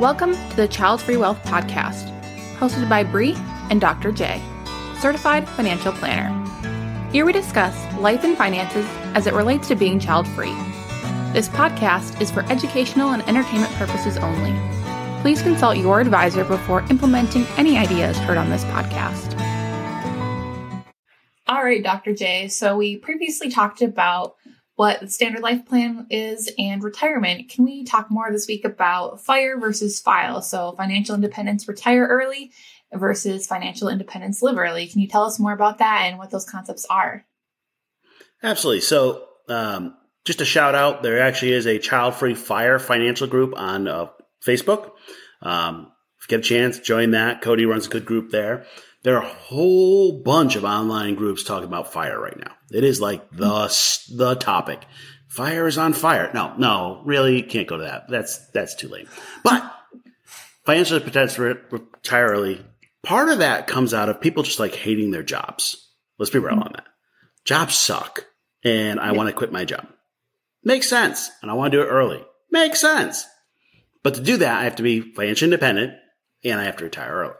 Welcome to the Childfree Wealth Podcast, hosted by Bri and Dr. Jay, certified financial planner. Here we discuss life and finances as it relates to being child free. This podcast is for educational and entertainment purposes only. Please consult your advisor before implementing any ideas heard on this podcast. All right, Dr. Jay. So we previously talked about what the standard life plan is and retirement. Can we talk more this week about fire versus file? So financial independence, retire early versus financial independence, live early. Can you tell us more about that and what those concepts are? Absolutely. So, um, just a shout out, there actually is a child free fire financial group on uh, Facebook. Um, get a chance, join that. Cody runs a good group there. There are a whole bunch of online groups talking about fire right now. It is like the the topic. Fire is on fire. No, no, really can't go to that. That's that's too late. But financial independence retire early. Part of that comes out of people just like hating their jobs. Let's be real on that. Jobs suck, and I want to quit my job. Makes sense, and I want to do it early. Makes sense. But to do that, I have to be financially independent, and I have to retire early.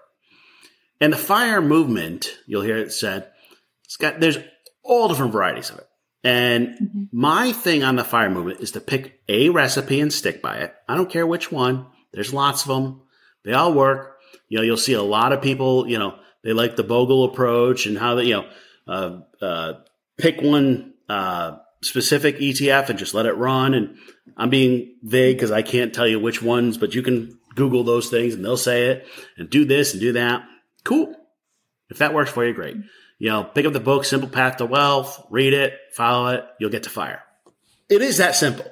And the fire movement, you'll hear it said, it's got, there's all different varieties of it. And mm-hmm. my thing on the fire movement is to pick a recipe and stick by it. I don't care which one. There's lots of them. They all work. You know, you'll see a lot of people, you know, they like the Bogle approach and how they, you know, uh, uh, pick one, uh, specific ETF and just let it run. And I'm being vague because I can't tell you which ones, but you can Google those things and they'll say it and do this and do that. Cool. If that works for you, great. You know, pick up the book, Simple Path to Wealth, read it, follow it, you'll get to fire. It is that simple.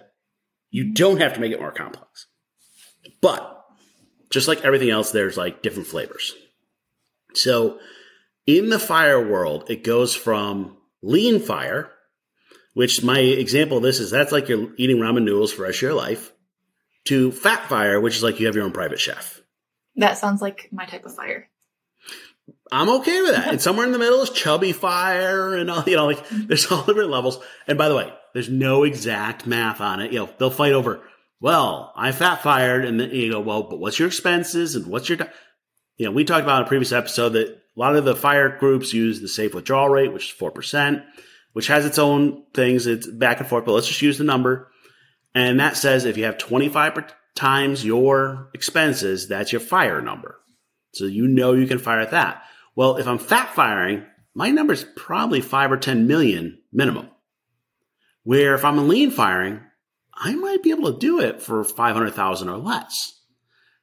You don't have to make it more complex. But just like everything else, there's like different flavors. So in the fire world, it goes from lean fire, which my example of this is that's like you're eating ramen noodles for the rest of your life, to fat fire, which is like you have your own private chef. That sounds like my type of fire. I'm okay with that. and somewhere in the middle is chubby fire and all, you know, like there's all different levels. And by the way, there's no exact math on it. You know, they'll fight over, well, I fat fired. And then you go, well, but what's your expenses and what's your, you know, we talked about in a previous episode that a lot of the fire groups use the safe withdrawal rate, which is 4%, which has its own things. It's back and forth, but let's just use the number. And that says if you have 25 times your expenses, that's your fire number. So you know you can fire at that. Well, if I'm fat firing, my number is probably five or 10 million minimum. Where if I'm a lean firing, I might be able to do it for 500,000 or less.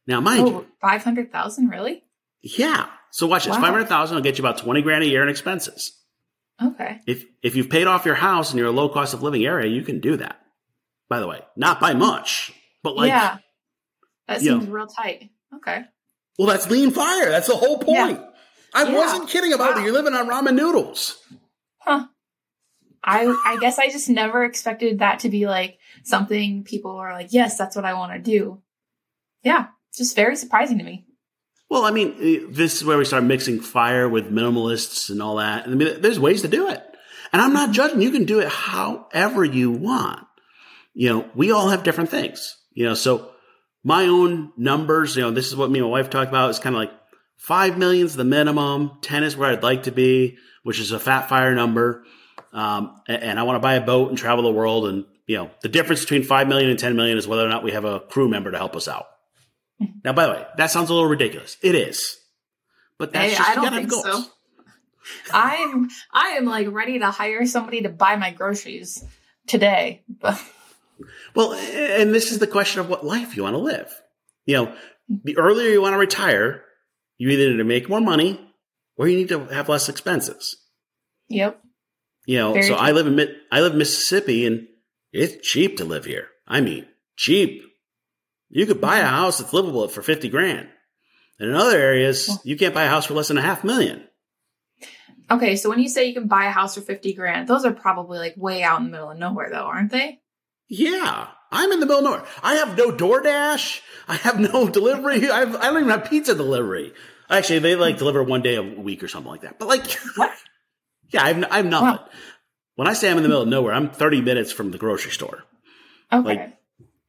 Now, mind oh, you, 500,000 really? Yeah. So watch this. 500,000 will get you about 20 grand a year in expenses. Okay. If, if you've paid off your house and you're a low cost of living area, you can do that. By the way, not by much, but like, yeah, that seems know, real tight. Okay. Well, that's lean fire. That's the whole point. Yeah. I yeah. wasn't kidding about wow. it. You're living on ramen noodles. Huh. I I guess I just never expected that to be like something people are like, yes, that's what I want to do. Yeah, just very surprising to me. Well, I mean, eh, this is where we start mixing fire with minimalists and all that. I mean, there's ways to do it. And I'm not judging. You can do it however you want. You know, we all have different things. You know, so my own numbers, you know, this is what me and my wife talked about. It's kind of like five million is the minimum. 10 is where I'd like to be, which is a fat fire number. Um, and, and I want to buy a boat and travel the world. And, you know, the difference between 5 million and 10 million is whether or not we have a crew member to help us out. now, by the way, that sounds a little ridiculous. It is. But that's hey, just, I don't think goals. so. I'm I am like ready to hire somebody to buy my groceries today. Well, and this is the question of what life you want to live. You know, the earlier you want to retire, you either need to make more money or you need to have less expenses. Yep. You know, Very so. I live in I live in Mississippi and it's cheap to live here. I mean, cheap. You could buy a mm-hmm. house that's livable for 50 grand. And in other areas, you can't buy a house for less than a half million. Okay, so when you say you can buy a house for 50 grand, those are probably like way out in the middle of nowhere though, aren't they? Yeah, I'm in the middle of nowhere. I have no DoorDash. I have no delivery. I, have, I don't even have pizza delivery. Actually, they like deliver one day a week or something like that. But like? Yeah, I'm, I'm not. Wow. When I say I'm in the middle of nowhere, I'm 30 minutes from the grocery store. Okay. Like,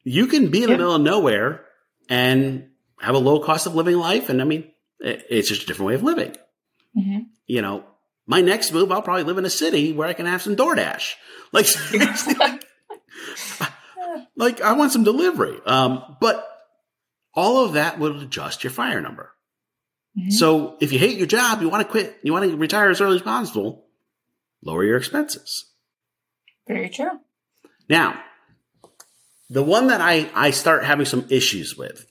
you can be in the middle of nowhere and have a low cost of living life. And I mean, it's just a different way of living. Mm-hmm. You know, my next move, I'll probably live in a city where I can have some DoorDash. Like, like, like, I want some delivery. Um, but all of that will adjust your fire number. Mm-hmm. So if you hate your job, you want to quit, you want to retire as early as possible, lower your expenses. Very true. Now, the one that I, I start having some issues with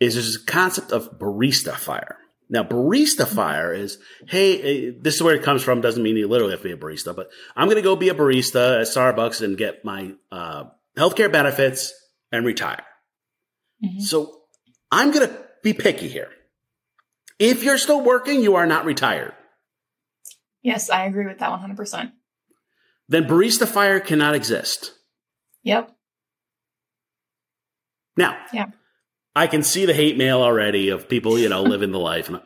is this concept of barista fire. Now, barista fire is, hey, eh, this is where it comes from. Doesn't mean you literally have to be a barista, but I'm going to go be a barista at Starbucks and get my uh, healthcare benefits and retire. Mm-hmm. So I'm going to be picky here. If you're still working, you are not retired. Yes, I agree with that 100%. Then barista fire cannot exist. Yep. Now, yeah. I can see the hate mail already of people, you know, living the life. And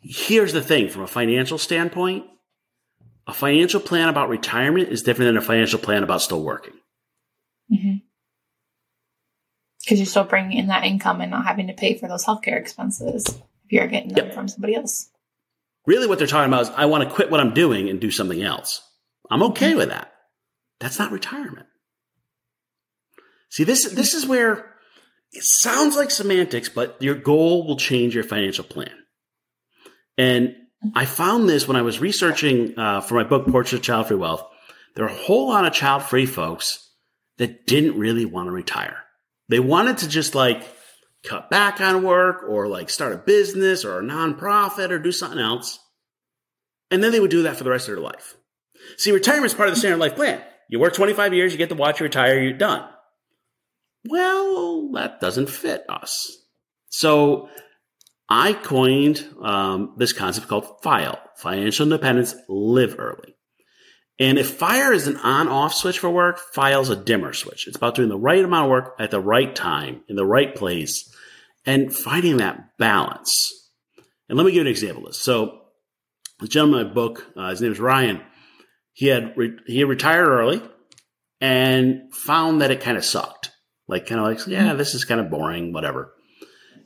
Here's the thing from a financial standpoint, a financial plan about retirement is different than a financial plan about still working. Mm-hmm because you're still bringing in that income and not having to pay for those healthcare expenses if you're getting them yep. from somebody else. Really, what they're talking about is I want to quit what I'm doing and do something else. I'm okay with that. That's not retirement. See, this this is where it sounds like semantics, but your goal will change your financial plan. And I found this when I was researching uh, for my book, Portrait of Child Free Wealth. There are a whole lot of child free folks that didn't really want to retire. They wanted to just like cut back on work or like start a business or a nonprofit or do something else. And then they would do that for the rest of their life. See, retirement is part of the standard life plan. You work 25 years, you get to watch you retire, you're done. Well, that doesn't fit us. So I coined um, this concept called FILE, financial independence, live early. And if fire is an on off switch for work, file's a dimmer switch. It's about doing the right amount of work at the right time, in the right place, and finding that balance. And let me give you an example of this. So, the gentleman in my book, uh, his name is Ryan, he had, re- he had retired early and found that it kind of sucked. Like, kind of like, yeah, this is kind of boring, whatever.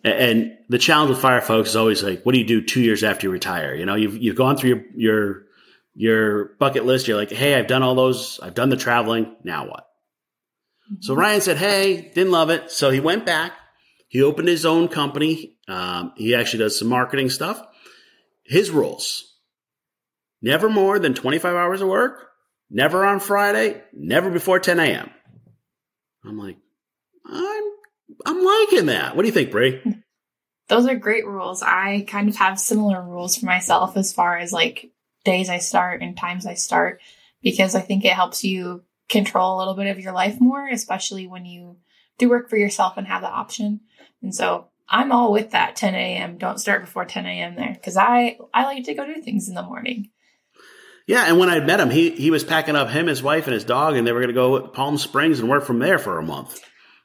And the challenge with fire folks is always like, what do you do two years after you retire? You know, you've, you've gone through your, your your bucket list. You're like, hey, I've done all those. I've done the traveling. Now what? Mm-hmm. So Ryan said, hey, didn't love it. So he went back. He opened his own company. Um, he actually does some marketing stuff. His rules never more than 25 hours of work, never on Friday, never before 10 a.m. I'm like, I'm, liking that. What do you think, Bri? Those are great rules. I kind of have similar rules for myself as far as like days I start and times I start because I think it helps you control a little bit of your life more, especially when you do work for yourself and have the option. And so I'm all with that 10 a.m. Don't start before 10 a.m. there because I I like to go do things in the morning. Yeah, and when I met him, he he was packing up him, his wife, and his dog, and they were going to go to Palm Springs and work from there for a month.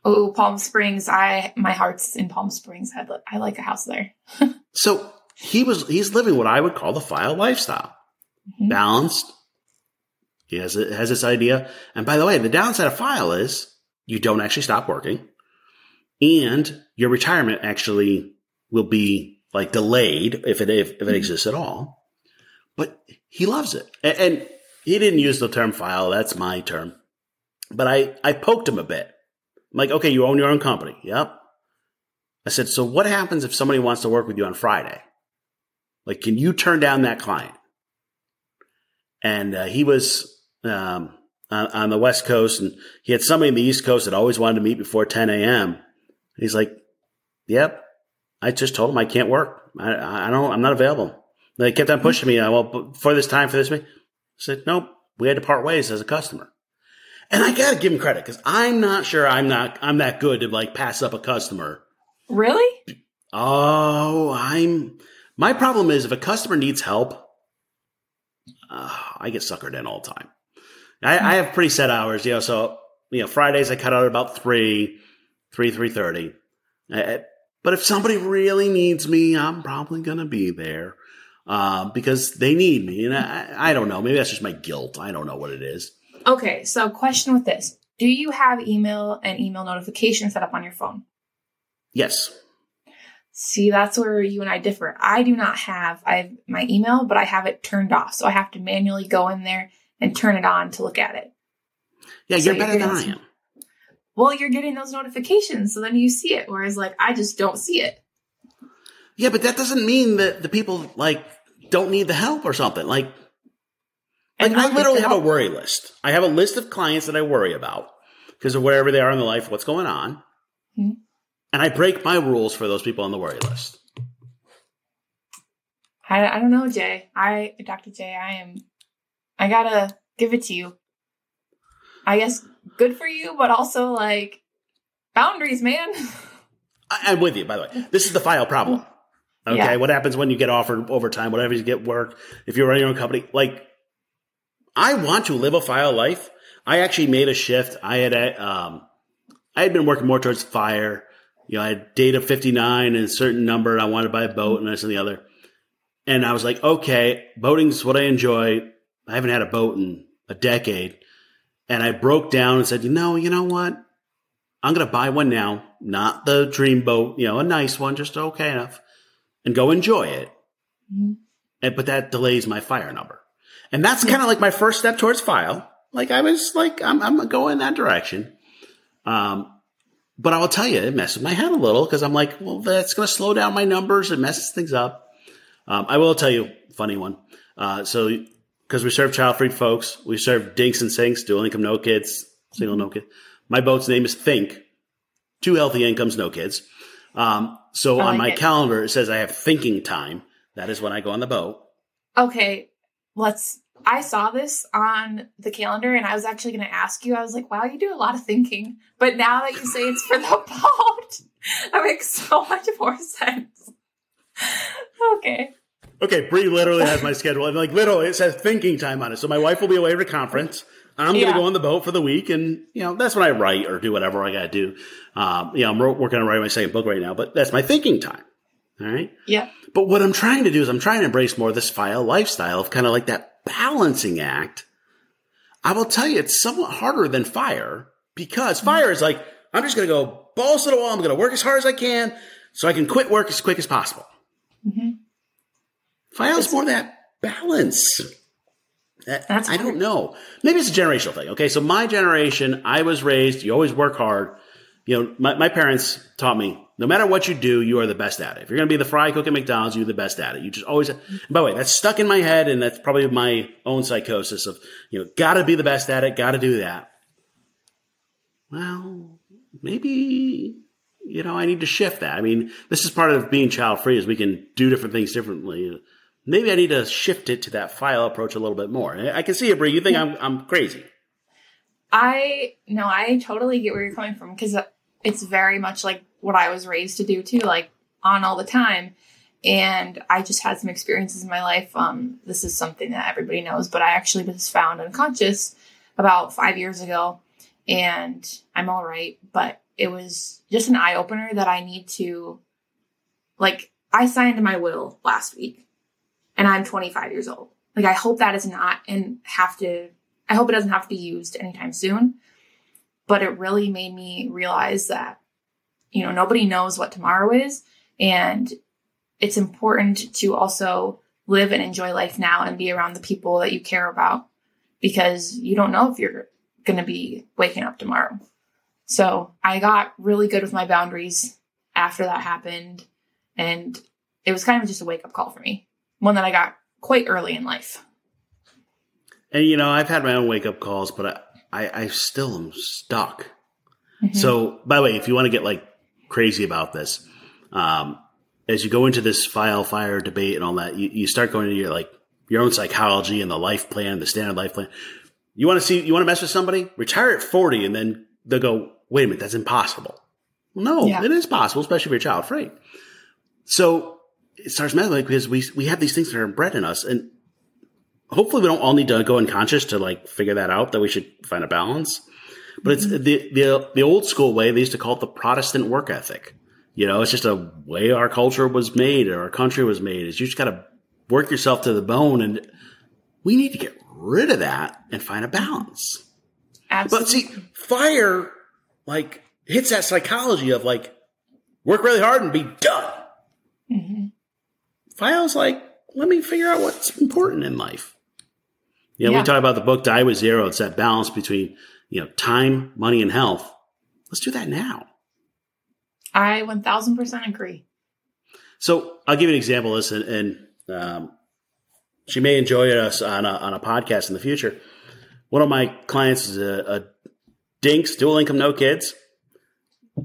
Oh, Palm Springs! I my heart's in Palm Springs. I I like a house there. so he was he's living what I would call the file lifestyle mm-hmm. balanced. He has, a, has this idea. And by the way, the downside of file is you don't actually stop working and your retirement actually will be like delayed if it, if, if it mm-hmm. exists at all. But he loves it. And, and he didn't use the term file. That's my term. But I, I poked him a bit. I'm like, okay, you own your own company. Yep. I said, so what happens if somebody wants to work with you on Friday? Like, can you turn down that client? and uh, he was um, on, on, the West Coast, and he had somebody in the East Coast that always wanted to meet before 10 a.m. He's like, "Yep." I just told him I can't work. I, I don't. I'm not available. They kept on pushing me. Well, for this time, for this meeting, I said, "Nope." We had to part ways as a customer. And I got to give him credit because I'm not sure I'm not I'm that good to like pass up a customer. Really? Oh, I'm. My problem is if a customer needs help, uh, I get suckered in all the time. I, I, have pretty set hours, you know. So you know, Fridays I cut out about three, three, three thirty. But if somebody really needs me, I'm probably gonna be there uh, because they need me. And I, I don't know. Maybe that's just my guilt. I don't know what it is. Okay, so question with this: Do you have email and email notifications set up on your phone? Yes. See, that's where you and I differ. I do not have I have my email, but I have it turned off. So I have to manually go in there and turn it on to look at it. Yeah, So you're better you're than I am. Well, you're getting those notifications, so then you see it. Whereas like I just don't see it. Yeah, but that doesn't mean that the people like don't need the help or something. Like, And like I literally have a worry list. I have a list of clients that I worry about because of wherever they are in their life, what's going on. Mhm. And I break my rules for those people on the worry list. I, I don't know, Jay. I, Dr. Jay, I am, I gotta give it to you. I guess good for you, but also like boundaries, man. I, I'm with you, by the way. This is the file problem. Okay. Yeah. What happens when you get offered overtime, whatever you get work, if you run your own company? Like, I want to live a file life. I actually made a shift. I had, um, I had been working more towards fire. You know, I had data 59 and a certain number. And I wanted to buy a boat and this and the other. And I was like, okay, boating's what I enjoy. I haven't had a boat in a decade. And I broke down and said, you know, you know what? I'm going to buy one now, not the dream boat, you know, a nice one, just okay enough, and go enjoy it. Mhm. And, but that delays my fire number. And that's kind of like my first step towards file. Like I was like, I'm, I'm going in that direction. Um, but I will tell you, it messes my head a little because I'm like, well, that's going to slow down my numbers. It messes things up. Um, I will tell you, funny one. Uh, so because we serve child free folks, we serve dinks and sinks, dual income, no kids, single, no kid. My boat's name is Think. Two healthy incomes, no kids. Um, so I on my it. calendar, it says I have thinking time. That is when I go on the boat. Okay, let's. I saw this on the calendar and I was actually going to ask you. I was like, wow, you do a lot of thinking. But now that you say it's for the boat, that makes so much more sense. okay. Okay, Bri literally has my schedule, and like literally, it says thinking time on it. So my wife will be away for a conference. I'm going Yeah. to go on the boat for the week, and you know that's when I write or do whatever I got to do. Um, you know, I'm working on writing my second book right now, but that's my thinking time. All right. Yeah. But what I'm trying to do is I'm trying to embrace more of this file lifestyle of kind of like that balancing act. I will tell you, it's somewhat harder than fire because fire is like, I'm just going to go balls to the wall. I'm going to work as hard as I can so I can quit work as quick as possible. hmm File is more that balance. That- That's I don't know. Maybe it's a generational thing. Okay. So my generation, I was raised, you always work hard. You know, my, my parents taught me no matter what you do, you are the best at it. If you're going to be the fry cook at McDonald's, you're the best at it. You just always, by the way, that's stuck in my head and that's probably my own psychosis of, you know, gotta be the best at it, gotta do that. Well, maybe, you know, I need to shift that. I mean, this is part of being child free is we can do different things differently. Maybe I need to shift it to that file approach a little bit more. I can see it, Bri. You think I'm, I'm crazy. I no, I totally get where you're coming from because it's very much like what I was raised to do too, like on all the time. And I just had some experiences in my life. Um, this is something that everybody knows, but I actually was found unconscious about five years ago, and I'm all right. But it was just an eye opener that I need to, like, I signed my will last week, and I'm 25 years old. Like, I hope that is not and have to I hope it doesn't have to be used anytime soon. But it really made me realize that, you know, nobody knows what tomorrow is. And it's important to also live and enjoy life now and be around the people that you care about because you don't know if you're going to be waking up tomorrow. So I got really good with my boundaries after that happened. And it was kind of just a wake up call for me, one that I got quite early in life. And, you know, I've had my own wake up calls, but I, I, I still am stuck. Mhm. So, by the way, if you want to get like crazy about this, um, as you go into this file fire debate and all that, you, you start going to your like your own psychology and the life plan, the standard life plan. You want to see, you want to mess with somebody, retire at 40 and then they'll go, wait a minute, that's impossible. Well, no, Yeah. it is possible, especially if you're child free. So it starts messing because we, we have these things that are bred in us and hopefully we don't all need to go unconscious to like figure that out, that we should find a balance. But it's the, the, the old school way. They used to call it the Protestant work ethic. You know, it's just a way our culture was made or our country was made is you just got to work yourself to the bone. And we need to get rid of that and find a balance. Absolutely. But see, fire like hits that psychology of like work really hard and be done. Mm-hmm. File's like, let me figure out what's important in life. You know, yeah. we talk about the book Die with Zero. It's that balance between, you know, time, money, and health. Let's do that now. I 1000% agree. So I'll give you an example of this, and, and um, she may enjoy us on a, on a podcast in the future. One of my clients is a, a dinks, dual income, no kids.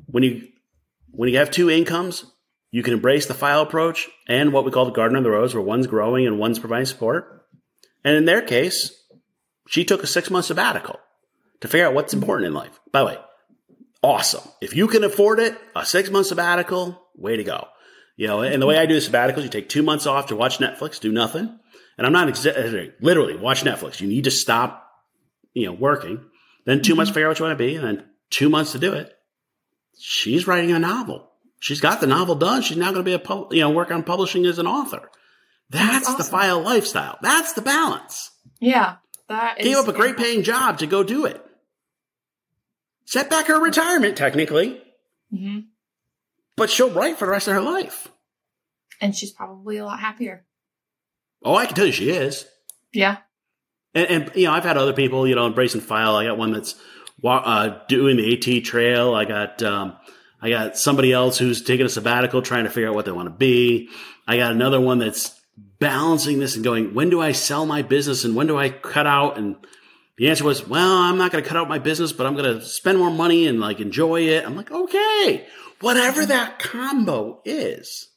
When you when you have two incomes, you can embrace the file approach and what we call the gardener and the rose, where one's growing and one's providing support. And in their case, she took a six month sabbatical to figure out what's important in life. By the way, awesome. If you can afford it, a six month sabbatical, way to go. You know, and the way I do sabbaticals, you take two months off to watch Netflix, do nothing. And I'm not exaggerating, literally watch Netflix. You need to stop, you know, working. Then 2 mm-hmm. months figure out what you want to be, and then two months to do it. She's writing a novel. She's got the novel done. She's now going to be a pub, you know work on publishing as an author. That's, awesome. the file lifestyle. That's the balance. Yeah, that gave up a great paying job to go do it. Set back her retirement technically, mm-hmm. but she'll write for the rest of her life. And she's probably a lot happier. Oh, I can tell you she is. Yeah. And, and, you know, I've had other people, you know, embracing file. I got one that's uh, doing the AT trail. I got um, I got somebody else who's taking a sabbatical, trying to figure out what they want to be. I got another one that's balancing this and going, when do I sell my business and when do I cut out? And the answer was, well, I'm not going to cut out my business, but I'm going to spend more money and like enjoy it. I'm like, okay, whatever that combo is.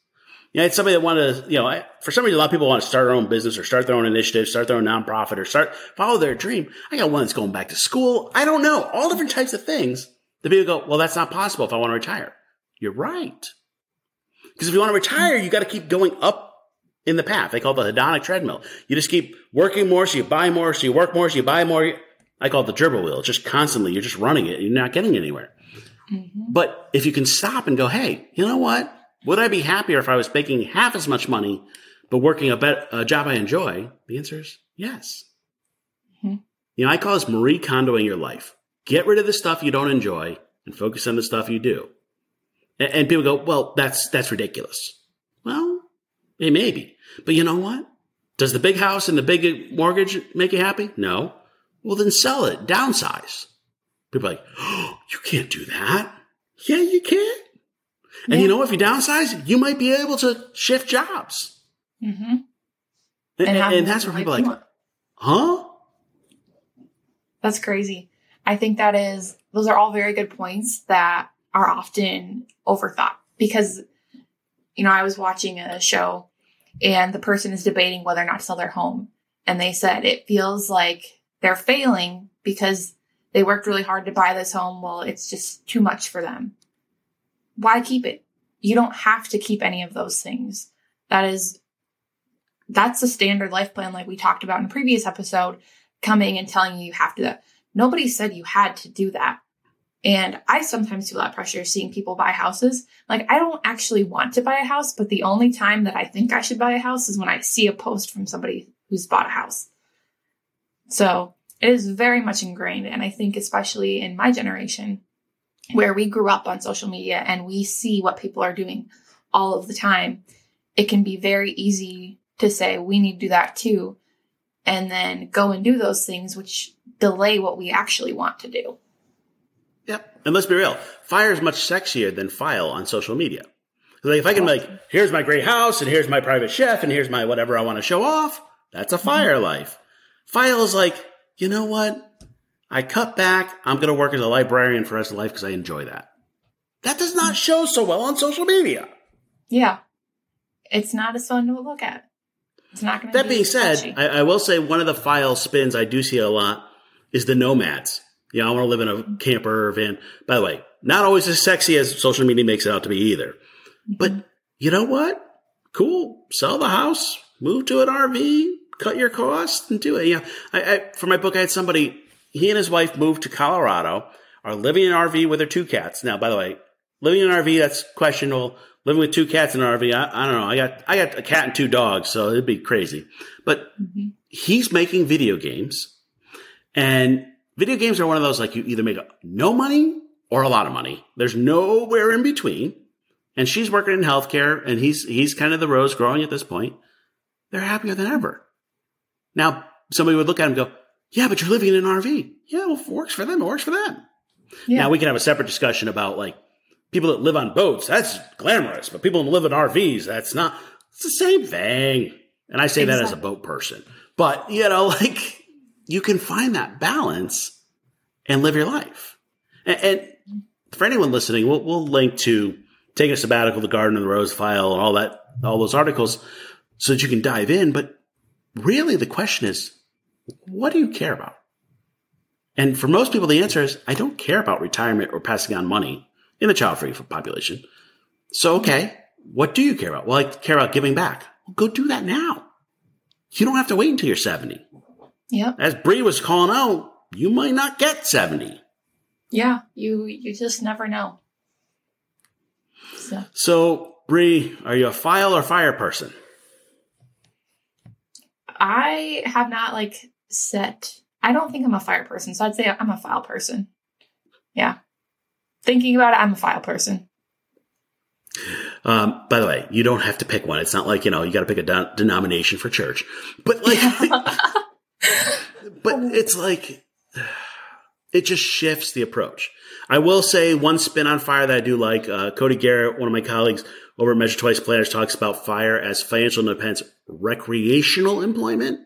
You know, it's somebody that wanted to, you know, for some reason, a lot of people want to start their own business or start their own initiative, start their own nonprofit or start, follow their dream. I got one that's going back to school. I don't know. All different types of things. The people go, well, that's not possible if I want to retire. You're right. Because if you want to retire, you got to keep going up in the path. They call it the hedonic treadmill. You just keep working more, so you buy more, so you work more, so you buy more. I call it the gerbil wheel. It's just constantly, you're just running it. You're not getting anywhere. Mm-hmm. But if you can stop and go, hey, you know what? Would I be happier if I was making half as much money, but working a, bet- a job I enjoy? The answer is yes. Mm-hmm. You know, I call this Marie Kondoing your life. Get rid of the stuff you don't enjoy and focus on the stuff you do. And, and people go, well, that's, that's ridiculous. Well, it may be. But you know what? Does the big house and the big mortgage make you happy? No. Well, then sell it, downsize. People are like, oh, you can't do that. Yeah, you can. And yeah. you know, if you downsize, you might be able to shift jobs. Mm-hmm. And, and, and that's where people are like, huh? That's crazy. I think that is, those are all very good points that are often overthought because, you know, I was watching a show and the person is debating whether or not to sell their home. And they said it feels like they're failing because they worked really hard to buy this home. Well, it's just too much for them why keep it? You don't have to keep any of those things. That is, that's the standard life plan, like we talked about in a previous episode, coming and telling you you have to. Nobody said you had to do that. And I sometimes feel that pressure seeing people buy houses. Like, I don't actually want to buy a house, but the only time that I think I should buy a house is when I see a post from somebody who's bought a house. So it is very much ingrained. And I think, especially in my generation, where we grew up on social media and we see what people are doing all of the time, it can be very easy to say, we need to do that too. And then go and do those things, which delay what we actually want to do. Yep. And let's be real fire is much sexier than file on social media. Like if I can like, here's my great house and here's my private chef and here's my whatever I want to show off, that's a fire mm-hmm. life. File is like, you know what? I cut back. I'm going to work as a librarian for the rest of life because I enjoy that. That does not show so well on social media. Yeah. It's not as fun to look at. It's not going to That be being said, I, I, will say one of the file spins I do see a lot is the nomads. You know, I want to live in a camper or van. By the way, not always as sexy as social media makes it out to be either. Mm-hmm. But you know what? Cool. Sell the house, move to an RV, cut your costs, and do it. Yeah. I, I, for my book, I had somebody he and his wife moved to Colorado, are living in an RV with their two cats. Now, by the way, living in an RV, that's questionable. Living with two cats in an RV, I, I don't know. I got, I got a cat and two dogs, so it'd be crazy. But mm-hmm. he's making video games and video games are one of those like you either make no money or a lot of money. There's nowhere in between. and she's working in healthcare and he's he's kind of the rose growing at this point. They're happier than ever. Now, somebody would look at him and go, "Yeah, but you're living in an RV. Yeah, well, it works for them. It works for them." Yeah. Now we can have a separate discussion about like people that live on boats. That's glamorous, but people that live in RVs, that's not. It's the same thing. And I say that as a boat person, but you know, like you can find that balance and live your life. And, and for anyone listening, we'll, we'll link to taking a sabbatical, the Gardener and the Rose file, and all that, all those articles, so that you can dive in. But really, the question is, what do you care about? And for most people, the answer is, I don't care about retirement or passing on money in the child-free population. So, okay, what do you care about? Well, I care about giving back. Well, go do that now. You don't have to wait until you're 70. Yep. As Bri was calling out, you might not get 70. Yeah. You you just never know. So So, Bri, are you a file or fire person? I have not like set. I don't think I'm a fire person, so I'd say I'm a file person. Yeah. Thinking about it, I'm a file person. Um, by the way, you don't have to pick one. It's not like, you know, you got to pick a de- denomination for church. But like, but it's like, it just shifts the approach. I will say one spin on fire that I do like, uh, Cody Garrett, one of my colleagues over at Measure Twice Planners talks about fire as financial independence, recreational employment.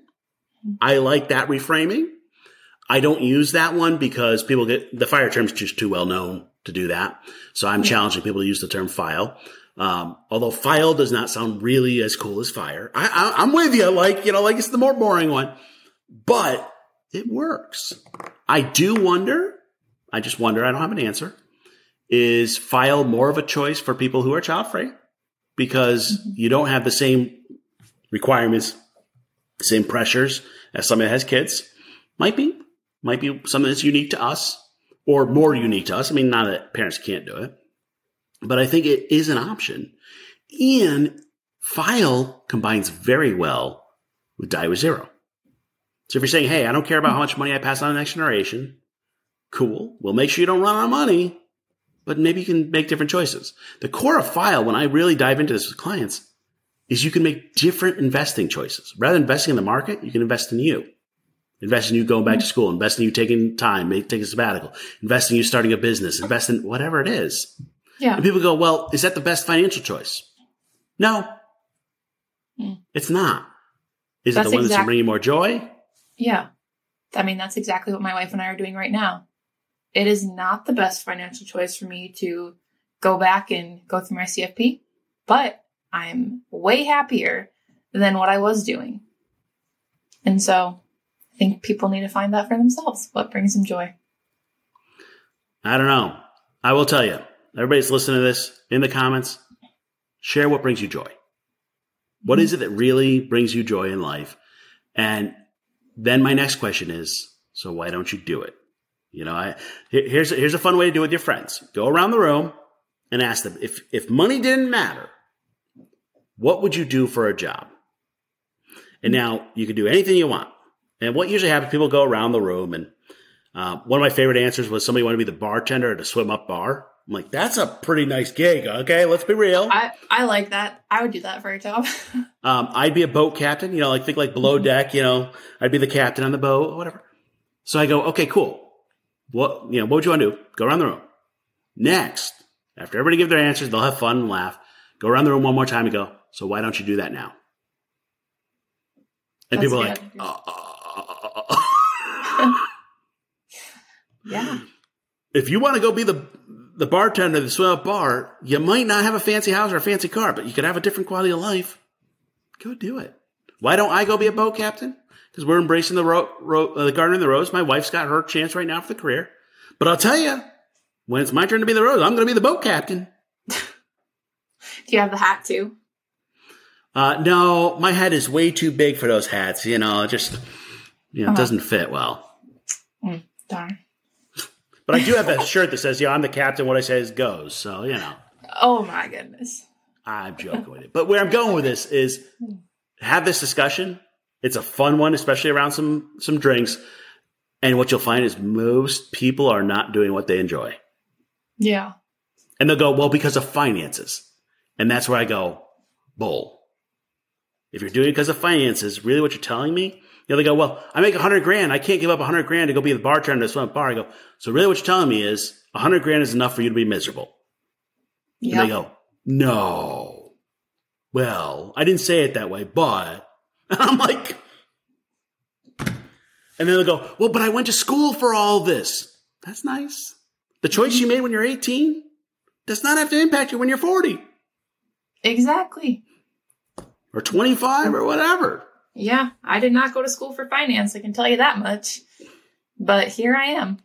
I like that reframing. I don't use that one because people get the fire term's just too well known to do that. So I'm challenging people to use the term file. Um, although file does not sound really as cool as fire. I, I, I'm with you. Like, you know, like it's the more boring one, but it works. I do wonder. I just wonder. I don't have an answer. Is file more of a choice for people who are child free because you don't have the same requirements, same pressures as somebody that has kids? Might be, might be something that's unique to us or more unique to us. I mean, not that parents can't do it, but I think it is an option. And file combines very well with die with zero. So if you're saying, hey, I don't care about how much money I pass on to the next generation, cool. Well, make sure you don't run out of money, but maybe you can make different choices. The core of file, when I really dive into this with clients, is you can make different investing choices. Rather than investing in the market, you can invest in you. Invest in you going back to school, invest in you taking time, taking a sabbatical, invest in you starting a business, invest in whatever it is. Yeah. And people go, well, is that the best financial choice? No, Hmm. it's not. Is That's it the one that's exact- bringing you more joy? Yeah. I mean, that's exactly what my wife and I are doing right now. It is not the best financial choice for me to go back and go through my CFP, but I'm way happier than what I was doing. And so I think people need to find that for themselves. What brings them joy? I don't know. I will tell you. Everybody's listening to this in the comments. Share what brings you joy. What is mm-hmm. it that really brings you joy in life? And then my next question is, so why don't you do it? You know, I here- here's here's a fun way to do it with your friends. Go around the room and ask them if if money didn't matter, what would you do for a job? And now you can do anything you want. And what usually happens, people go around the room and uh, one of my favorite answers was somebody wanted to be the bartender at a swim up bar. I'm like, that's a pretty nice gig. Okay, let's be real. I, I like that. I would do that for a job. Um, I'd be a boat captain, you know, like think like below deck, you know, I'd be the captain on the boat, or whatever. So I go, okay, cool. What, you know, what would you want to do? Go around the room. Next, after everybody give their answers, they'll have fun and laugh. Go around the room one more time and go, so why don't you do that now? And That's people are like, uh, uh, uh, uh, uh. Yeah. if you want to go be the the bartender at the up bar, you might not have a fancy house or a fancy car, but you could have a different quality of life. Go do it. Why don't I go be a boat captain? Because we're embracing the ro- ro- uh, the gardener and the rose. My wife's got her chance right now for the career. But I'll tell you, when it's my turn to be the rose, I'm going to be the boat captain. Do you have the hat too? Uh, no, my head is way too big for those hats. You know, it just you know, it Uh-huh. doesn't fit well. Mm, darn. But I do have a shirt that says, "Yeah, I'm the captain. What I say is goes." So you know. Oh my goodness. I'm joking with it. But where I'm going with this is have this discussion. It's a fun one, especially around some some drinks. And what you'll find is most people are not doing what they enjoy. Yeah. And they'll go, well, because of finances. And that's where I go, bull. If you're doing it because of finances, really what you're telling me? You know, they go, well, I make a hundred grand. I can't give up a hundred grand to go be the bartender at this bar. I go, so really what you're telling me is a hundred grand is enough for you to be miserable. Yep. And they go, no. Well, I didn't say it that way, but and I'm like, and then they'll go, well, but I went to school for all this. That's nice. The choice you made when you're 18 does not have to impact you when you're 40 Exactly. or 25 or whatever. Yeah, I did not go to school for finance, I can tell you that much. But here I am.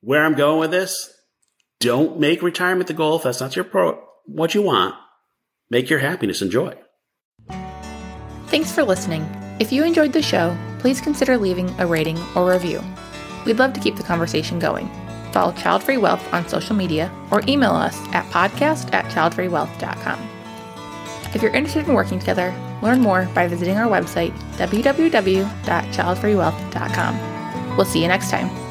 Where I'm going with this, don't make retirement the goal if that's not your pro, what you want. Make your happiness and joy. Thanks for listening. If you enjoyed the show, please consider leaving a rating or review. We'd love to keep the conversation going. Follow Childfree Wealth on social media or email us at podcast at childfreewealth.com. If you're interested in working together, learn more by visiting our website, www.childfreewealth.com. We'll see you next time.